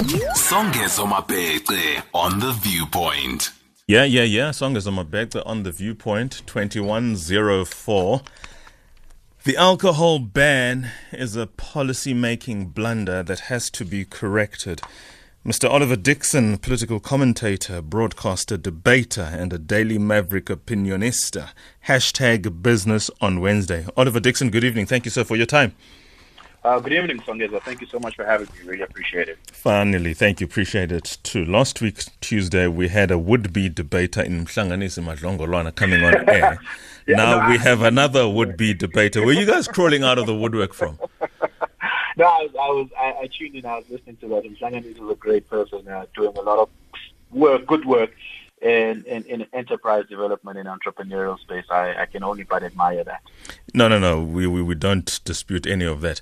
Songezo on the viewpoint. Yeah, yeah, yeah. Songezo Mabece on the viewpoint 2104. The alcohol ban is a policy making blunder that has to be corrected. Mr. Oliver Dickson, political commentator, broadcaster, debater, and a Daily Maverick opinionista. Hashtag business on Wednesday. Oliver Dickson, good evening. Thank you, sir, for your time. Uh, good evening, Songezo. Thank you so much for having me. Really appreciate it. Finally, thank you. Appreciate it too. Last week, Tuesday, we had a would-be debater in Mhlanganisi Madlongolwana coming on air. yeah, now no, we I, have another would-be debater. Where you guys crawling out of the woodwork from? no, I was, I, was I, I, tuned in. I was listening to that. And Mhlanganisi is a great person, uh, doing a lot of work, good work in, in, in, enterprise development and entrepreneurial space. I, I can only but admire that. No, no, no. We, we, we don't dispute any of that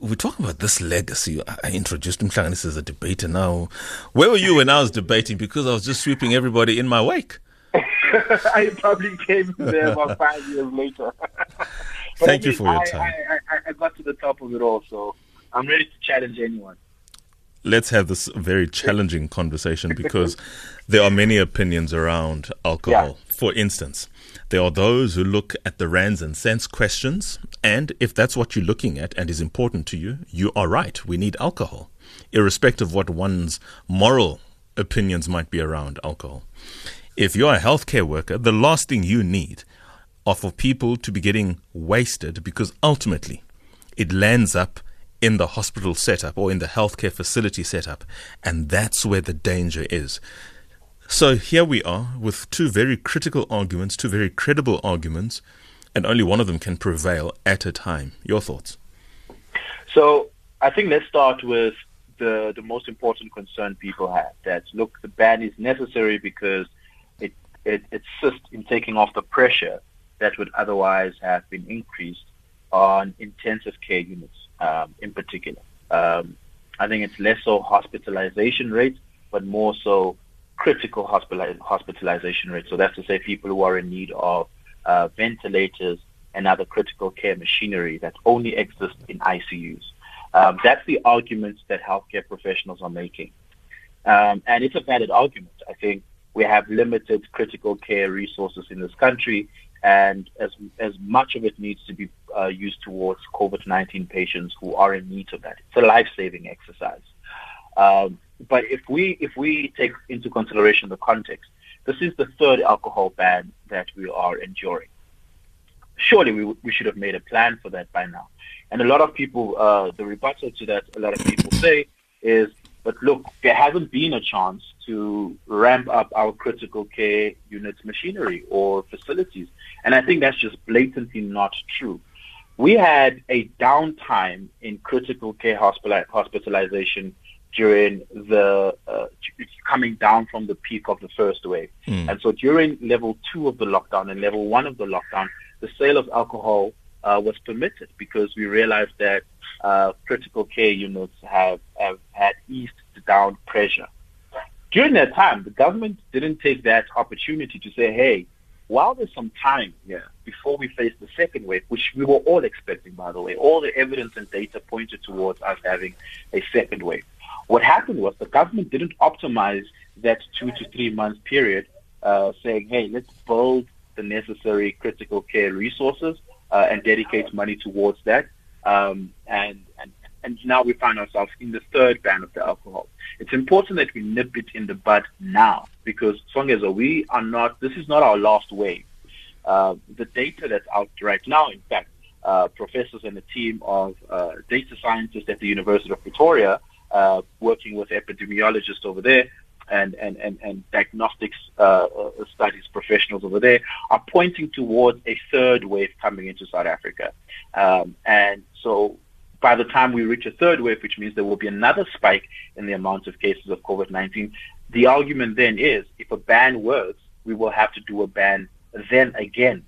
we talk about this legacy. I introduced him This as a debater now. Where were you when I was debating? Because I was just sweeping everybody in my wake. I probably came there about five years later. Thank I you for your time. I, I, I got to the top of it all, so I'm ready to challenge anyone. Let's have this very challenging conversation because there are many opinions around alcohol. Yeah. For instance, there are those who look at the rands and cents questions, and if that's what you're looking at and is important to you, you are right. We need alcohol, irrespective of what one's moral opinions might be around alcohol. If you're a healthcare worker, the last thing you need are for people to be getting wasted because ultimately it lands up in the hospital setup or in the healthcare facility setup, and that's where the danger is. So here we are with two very critical arguments, two very credible arguments, and only one of them can prevail at a time. Your thoughts? So I think let's start with the, the most important concern people have that look, the ban is necessary because it, it assists in taking off the pressure that would otherwise have been increased on intensive care units um, in particular. Um, I think it's less so hospitalization rates, but more so critical hospitalization rates. So that's to say people who are in need of uh, ventilators and other critical care machinery that only exist in ICUs. Um, that's the arguments that healthcare professionals are making. Um, and it's a valid argument. I think we have limited critical care resources in this country, and as, as much of it needs to be uh, used towards COVID-19 patients who are in need of that. It's a life-saving exercise. Um, but if we if we take into consideration the context, this is the third alcohol ban that we are enduring. Surely we we should have made a plan for that by now. And a lot of people, uh, the rebuttal to that, a lot of people say is, but look, there hasn't been a chance to ramp up our critical care units machinery or facilities. And I think that's just blatantly not true. We had a downtime in critical care hospital- hospitalization during the uh, coming down from the peak of the first wave. Mm. And so during level two of the lockdown and level one of the lockdown, the sale of alcohol uh, was permitted because we realized that uh, critical care units have, have had eased down pressure. During that time, the government didn't take that opportunity to say, hey, while there's some time here before we face the second wave, which we were all expecting, by the way, all the evidence and data pointed towards us having a second wave. What happened was the government didn't optimize that two to three month period, uh, saying, hey, let's build the necessary critical care resources uh, and dedicate money towards that. Um, and, and, now we find ourselves in the third ban of the alcohol. It's important that we nip it in the bud now because, Songezo, we are not, this is not our last wave. Uh, the data that's out right now, in fact, uh, professors and a team of uh, data scientists at the University of Pretoria uh, working with epidemiologists over there and, and, and, and diagnostics uh, uh, studies professionals over there are pointing towards a third wave coming into South Africa. Um, and so by the time we reach a third wave, which means there will be another spike in the amount of cases of COVID-19, the argument then is if a ban works, we will have to do a ban then again.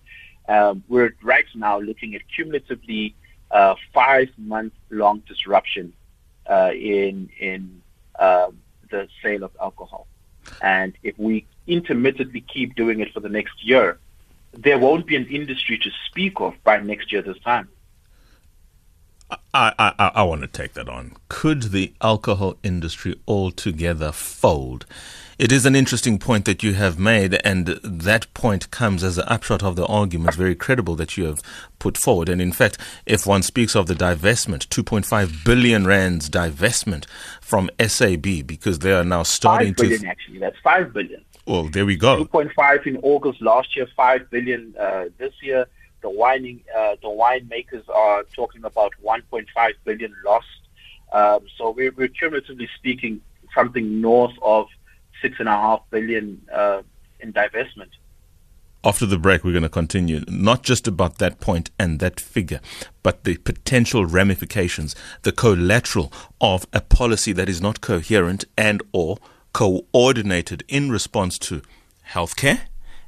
Um, we're right now looking at cumulatively uh, five month long disruption uh, in in um, the sale of alcohol. And if we intermittently keep doing it for the next year, there won't be an industry to speak of by next year this time. I, I, I want to take that on. Could the alcohol industry altogether fold? It is an interesting point that you have made, and that point comes as an upshot of the arguments, very credible, that you have put forward. And in fact, if one speaks of the divestment, 2.5 billion rands divestment from SAB, because they are now starting 5 billion, to. actually, that's 5 billion. Well, there we go. 2.5 in August last year, 5 billion uh, this year. The wining, uh, the winemakers are talking about 1.5 billion lost. Um, so we're, we're cumulatively speaking something north of six and a half billion uh, in divestment. After the break, we're going to continue not just about that point and that figure, but the potential ramifications, the collateral of a policy that is not coherent and or coordinated in response to healthcare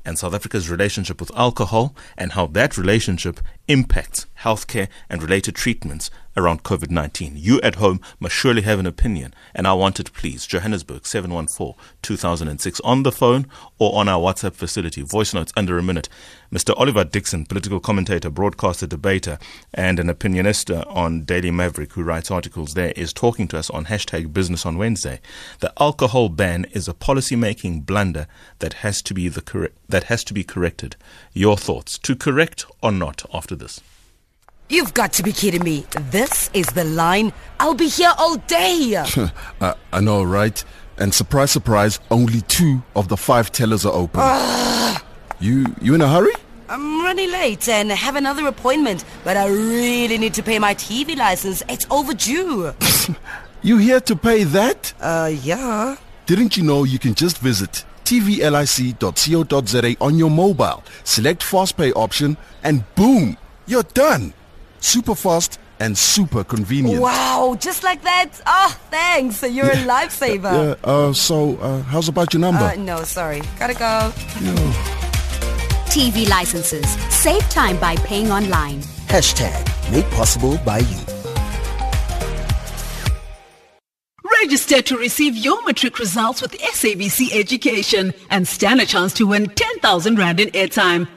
and South Africa's relationship with alcohol and how that relationship impacts healthcare and related treatments around COVID 19. You at home must surely have an opinion, and I want it, please. Johannesburg 714 2006 on the phone or on our WhatsApp facility. Voice notes under a minute. Mr. Oliver Dickson, political commentator, broadcaster, debater, and an opinionist uh, on Daily Maverick, who writes articles there, is talking to us on hashtag Business on Wednesday. The alcohol ban is a policy-making blunder that has to be the correct that has to be corrected. Your thoughts? To correct or not after this? You've got to be kidding me. This is the line. I'll be here all day. uh, I know, right? And surprise, surprise, only two of the five tellers are open. you you in a hurry? I'm running late and have another appointment, but I really need to pay my TV license. It's overdue. you here to pay that? Uh, yeah. Didn't you know you can just visit tvlic.co.za on your mobile, select fast pay option, and boom, you're done super fast and super convenient. Wow, just like that? Oh, thanks. You're a lifesaver. Yeah, uh, so uh, how's about your number? Uh, no, sorry. Gotta go. TV licenses. Save time by paying online. Hashtag made possible by you. Register to receive your matric results with SABC Education and stand a chance to win 10,000 Rand in airtime.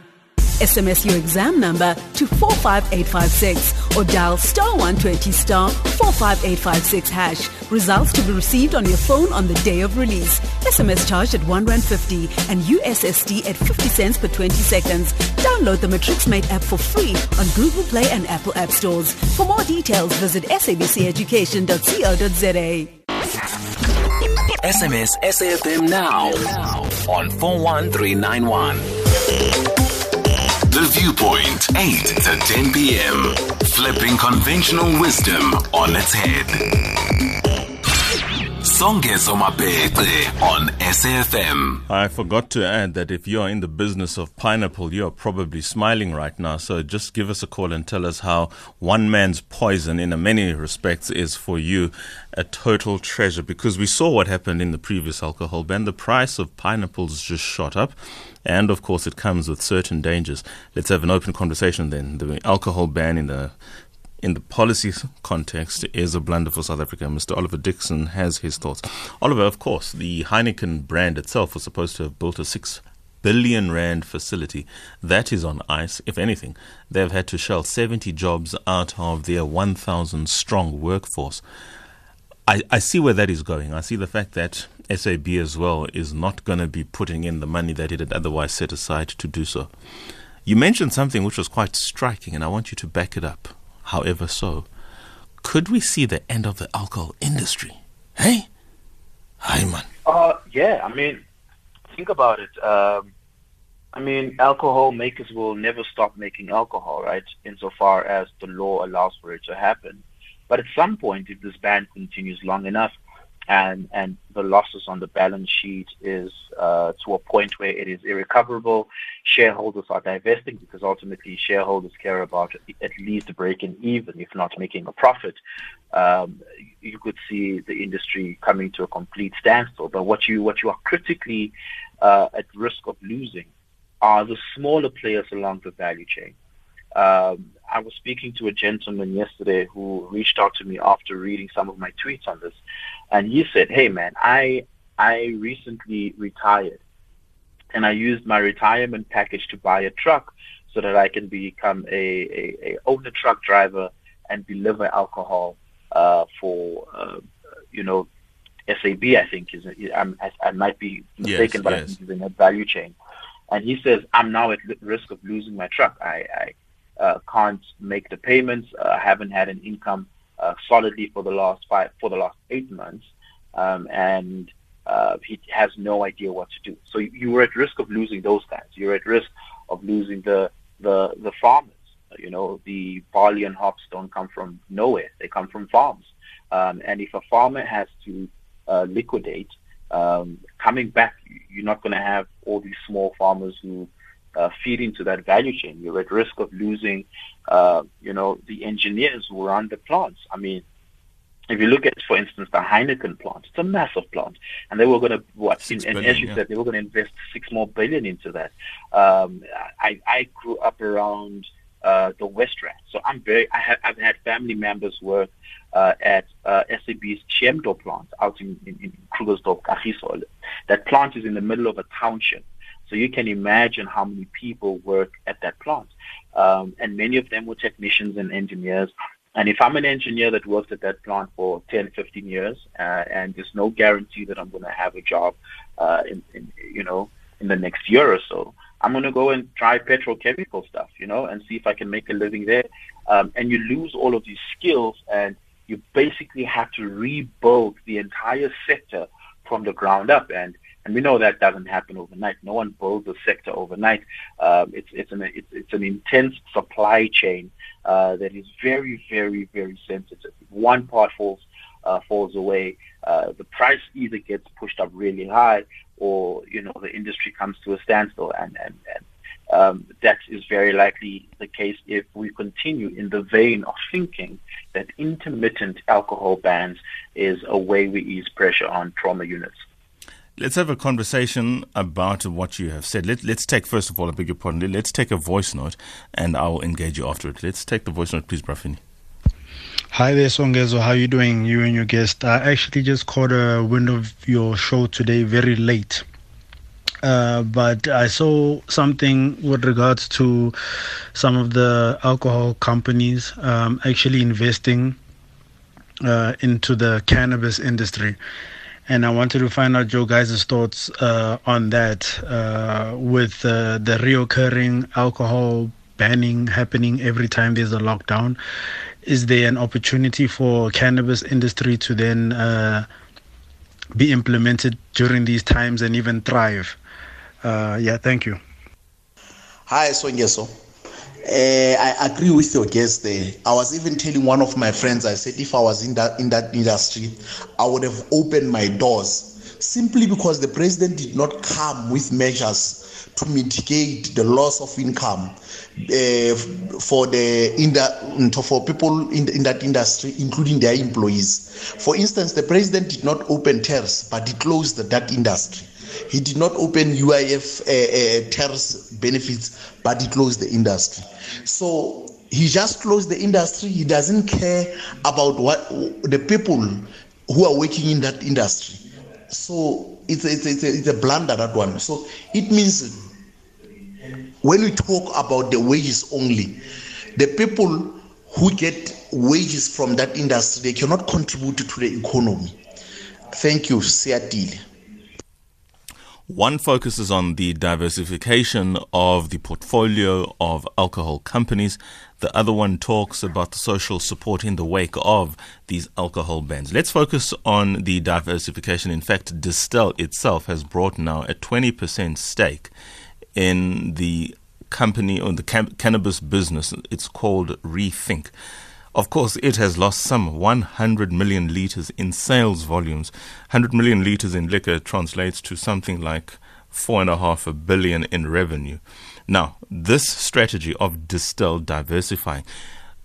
SMS your exam number to 45856 or dial star 120 star 45856 hash. Results to be received on your phone on the day of release. SMS charged at 1 Rand 50 and USSD at 50 cents per 20 seconds. Download the Matrixmate app for free on Google Play and Apple App Stores. For more details, visit sabceducation.co.za. SMS SAFM now on 41391. The Viewpoint, 8 to 10 p.m. Flipping conventional wisdom on its head. On SAFM. I forgot to add that if you are in the business of pineapple, you are probably smiling right now. So just give us a call and tell us how one man's poison, in many respects, is for you a total treasure. Because we saw what happened in the previous alcohol ban. The price of pineapples just shot up. And of course, it comes with certain dangers. Let's have an open conversation then. The alcohol ban in the in the policy context is a blunder for South Africa. Mr. Oliver Dickson has his thoughts. Oliver, of course, the Heineken brand itself was supposed to have built a six billion rand facility. That is on ice. If anything, they've had to shell 70 jobs out of their 1,000 strong workforce. I, I see where that is going. I see the fact that SAB as well is not going to be putting in the money that it had otherwise set aside to do so. You mentioned something which was quite striking, and I want you to back it up. However, so, could we see the end of the alcohol industry? Hey? Hi, man. Uh, yeah, I mean, think about it. Um, I mean, alcohol makers will never stop making alcohol, right? Insofar as the law allows for it to happen. But at some point, if this ban continues long enough, and and the losses on the balance sheet is uh, to a point where it is irrecoverable. Shareholders are divesting because ultimately shareholders care about at least breaking even, if not making a profit. Um, you could see the industry coming to a complete standstill. But what you what you are critically uh, at risk of losing are the smaller players along the value chain. Um, I was speaking to a gentleman yesterday who reached out to me after reading some of my tweets on this, and he said, "Hey, man, I I recently retired, and I used my retirement package to buy a truck so that I can become a, a, a owner truck driver and deliver alcohol uh, for, uh, you know, SAB, I think, is I, I might be mistaken, yes, but yes. I think he's in that value chain. And he says, I'm now at risk of losing my truck. I, I uh, can't make the payments. Uh, haven't had an income uh, solidly for the last five, for the last eight months, um, and uh, he has no idea what to do. So you were at risk of losing those guys. You're at risk of losing the the the farmers. You know, the barley and hops don't come from nowhere; they come from farms. Um, and if a farmer has to uh, liquidate, um, coming back, you're not going to have all these small farmers who uh, feed into that value chain. You're at risk of losing, uh, you know, the engineers who run the plants. I mean, if you look at, for instance, the Heineken plant, it's a massive plant, and they were going to what? In, billion, and as you yeah. said, they were going to invest six more billion into that. Um, I, I grew up around uh, the West Rand, so I'm very. I have, I've had family members work uh, at uh, SAB's Chamdor plant out in, in, in Krugersdorp, Kagiso. That plant is in the middle of a township. So you can imagine how many people work at that plant. Um, and many of them were technicians and engineers. And if I'm an engineer that worked at that plant for 10, 15 years, uh, and there's no guarantee that I'm going to have a job, uh, in, in, you know, in the next year or so, I'm going to go and try petrochemical stuff, you know, and see if I can make a living there. Um, and you lose all of these skills, and you basically have to rebuild the entire sector from the ground up. And and we know that doesn't happen overnight. No one builds a sector overnight. Um, it's it's an it's, it's an intense supply chain uh, that is very very very sensitive. One part falls uh, falls away, uh, the price either gets pushed up really high, or you know the industry comes to a standstill. And and, and um, that is very likely the case if we continue in the vein of thinking that intermittent alcohol bans is a way we ease pressure on trauma units. Let's have a conversation about what you have said. Let, let's take, first of all, I beg your pardon, let's take a voice note and I'll engage you after it. Let's take the voice note, please, Brafini. Hi there, Songezo. How are you doing, you and your guest? I actually just caught a wind of your show today very late. Uh, but I saw something with regards to some of the alcohol companies um, actually investing uh, into the cannabis industry. And I wanted to find out your guys' thoughts uh, on that uh, with uh, the reoccurring alcohol banning happening every time there's a lockdown. Is there an opportunity for cannabis industry to then uh, be implemented during these times and even thrive? Uh, yeah, thank you. Hi, Songezo. Uh, I agree with your guest there. I was even telling one of my friends, I said, if I was in that in that industry, I would have opened my doors simply because the president did not come with measures to mitigate the loss of income uh, for the in the, for people in, in that industry, including their employees. For instance, the president did not open TERS, but he closed that industry. He did not open UIF uh, uh, benefits, but he closed the industry. So he just closed the industry. He doesn't care about what the people who are working in that industry. So it's a, it's a, it's a, it's a blunder that one. So it means when we talk about the wages only, the people who get wages from that industry they cannot contribute to the economy. Thank you, Seattle. One focuses on the diversification of the portfolio of alcohol companies. The other one talks about the social support in the wake of these alcohol bans. Let's focus on the diversification. In fact, Distell itself has brought now a 20% stake in the company or the cam- cannabis business. It's called Rethink. Of course, it has lost some 100 million liters in sales volumes. 100 million liters in liquor translates to something like four and a half a billion in revenue. Now, this strategy of Distell diversifying,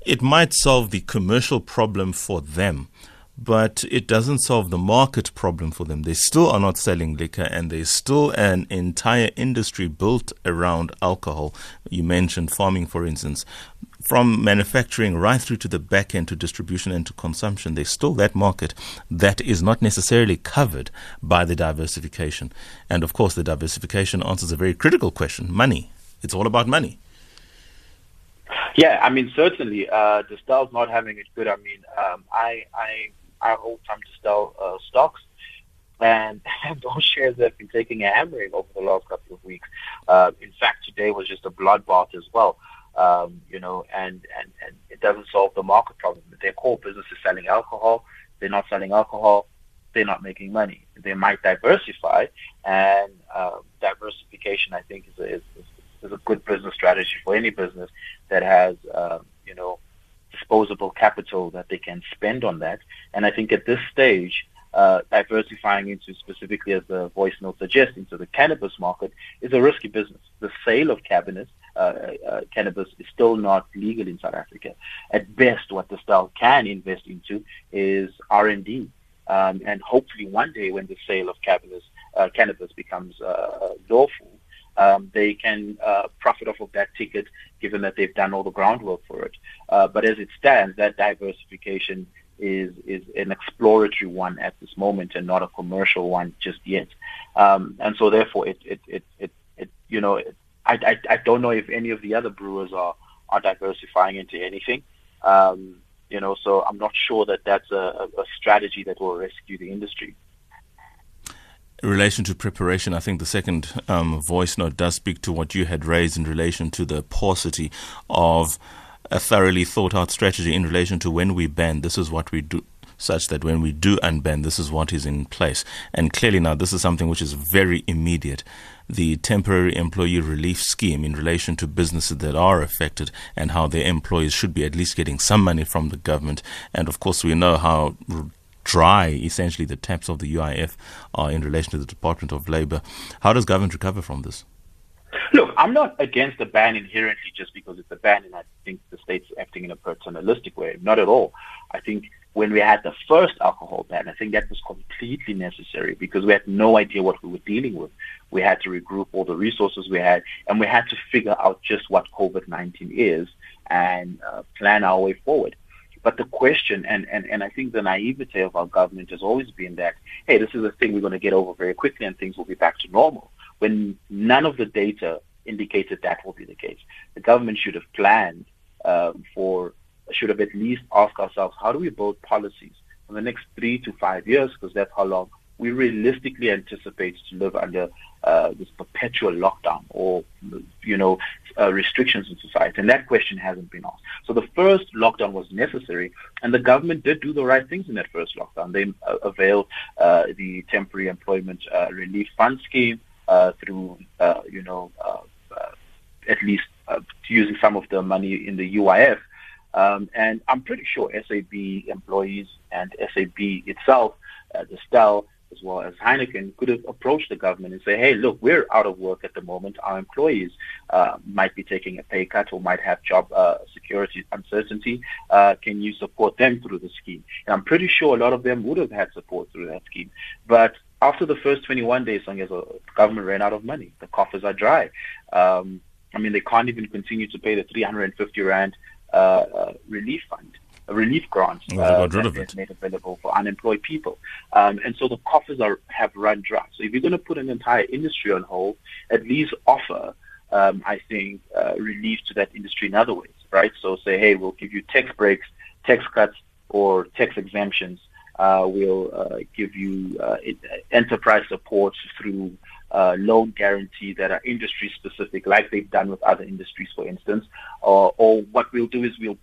it might solve the commercial problem for them, but it doesn't solve the market problem for them. They still are not selling liquor, and there's still an entire industry built around alcohol. You mentioned farming, for instance. From manufacturing right through to the back end to distribution and to consumption, there's still that market that is not necessarily covered by the diversification. And of course, the diversification answers a very critical question money. It's all about money. Yeah, I mean certainly, uh, Distell's not having it good. I mean, um, I I I hold some Distell uh, stocks, and those shares have been taking a hammering over the last couple of weeks. Uh, in fact, today was just a bloodbath as well. Um, you know, and, and, and it doesn't solve the market problem. Their core business is selling alcohol. They're not selling alcohol. They're not making money. They might diversify, and uh, diversification, I think, is a, is, is a good business strategy for any business that has, uh, you know, disposable capital that they can spend on that. And I think at this stage, uh, diversifying into specifically, as the voice note suggests, into the cannabis market is a risky business. The sale of cannabis, uh, uh, cannabis is still not legal in South Africa. At best, what Distell can invest into is R&D. Um, and hopefully one day when the sale of cannabis, uh, cannabis becomes uh, lawful, um, they can uh, profit off of that ticket, given that they've done all the groundwork for it. Uh, but as it stands, that diversification is is an exploratory one at this moment and not a commercial one just yet. Um, and so, therefore, it it it, it, it you know, it, I, I I don't know if any of the other brewers are are diversifying into anything. Um, you know, so I'm not sure that that's a, a strategy that will rescue the industry in relation to preparation, I think the second um, voice note does speak to what you had raised in relation to the paucity of a thoroughly thought out strategy in relation to when we ban, this is what we do. Such that when we do unban, this is what is in place. And clearly, now, this is something which is very immediate. The temporary employee relief scheme in relation to businesses that are affected and how their employees should be at least getting some money from the government. And of course, we know how dry, essentially, the taps of the UIF are in relation to the Department of Labor. How does government recover from this? Look, I'm not against the ban inherently just because it's a ban and I think the state's acting in a paternalistic way. Not at all. I think when we had the first alcohol ban, I think that was completely necessary because we had no idea what we were dealing with. We had to regroup all the resources we had and we had to figure out just what COVID-19 is and uh, plan our way forward. But the question, and, and, and I think the naivete of our government has always been that, hey, this is a thing we're going to get over very quickly and things will be back to normal, when none of the data indicated that will be the case. The government should have planned um, for, should have at least asked ourselves, how do we build policies for the next three to five years, because that's how long we realistically anticipate to live under uh, this perpetual lockdown or, you know, uh, restrictions in society? And that question hasn't been asked. So the first lockdown was necessary, and the government did do the right things in that first lockdown. They uh, availed uh, the temporary employment uh, relief fund scheme uh, through, you know, at least using some of the money in the UIF. Um, and I'm pretty sure SAB employees and SAB itself, uh, Distell, as well as Heineken could have approached the government and say, hey, look, we're out of work at the moment. Our employees uh, might be taking a pay cut or might have job uh, security uncertainty. Uh, can you support them through the scheme? And I'm pretty sure a lot of them would have had support through that scheme. But after the first 21 days, as the government ran out of money. The coffers are dry. Um, I mean, they can't even continue to pay the 350 rand uh, uh, relief fund relief grants uh, that made available for unemployed people. Um, and so the coffers are have run dry. So if you're going to put an entire industry on hold, at least offer, um, I think, uh, relief to that industry in other ways, right? So say, hey, we'll give you tax breaks, tax cuts, or tax exemptions. Uh, we'll uh, give you uh, enterprise support through uh, loan guarantee that are industry specific, like they've done with other industries, for instance. Or, or what we'll do is we'll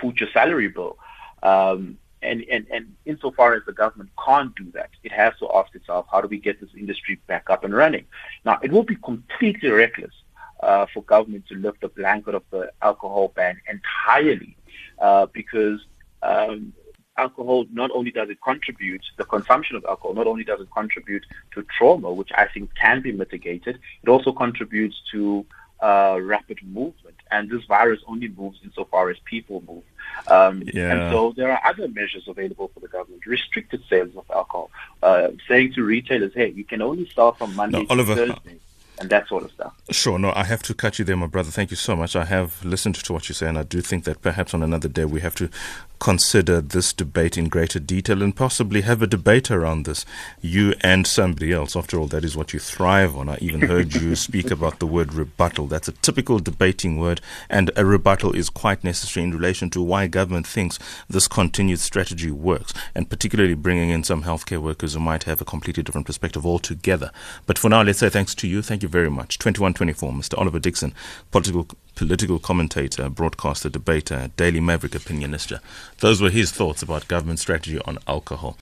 future salary bill. Um, and, and, and insofar as the government can't do that, it has to ask itself, how do we get this industry back up and running? Now, it will be completely reckless uh, for government to lift the blanket of the alcohol ban entirely uh, because um, alcohol not only does it contribute, the consumption of alcohol not only does it contribute to trauma, which I think can be mitigated, it also contributes to uh, rapid movement, and this virus only moves insofar as people move. Um, yeah. And so there are other measures available for the government: restricted sales of alcohol, uh, saying to retailers, "Hey, you can only sell from Monday no, to Thursday," and that sort of stuff. Sure. No, I have to cut you there, my brother. Thank you so much. I have listened to what you say, and I do think that perhaps on another day we have to consider this debate in greater detail and possibly have a debate around this, you and somebody else. After all, that is what you thrive on. I even heard you speak about the word rebuttal. That's a typical debating word, and a rebuttal is quite necessary in relation to why government thinks this continued strategy works, and particularly bringing in some healthcare workers who might have a completely different perspective altogether. But for now, let's say thanks to you. Thank you very much. 2124, Mr. Oliver Dickson, political political commentator, broadcaster, debater, Daily Maverick opinionist. Those were his thoughts about government strategy on alcohol.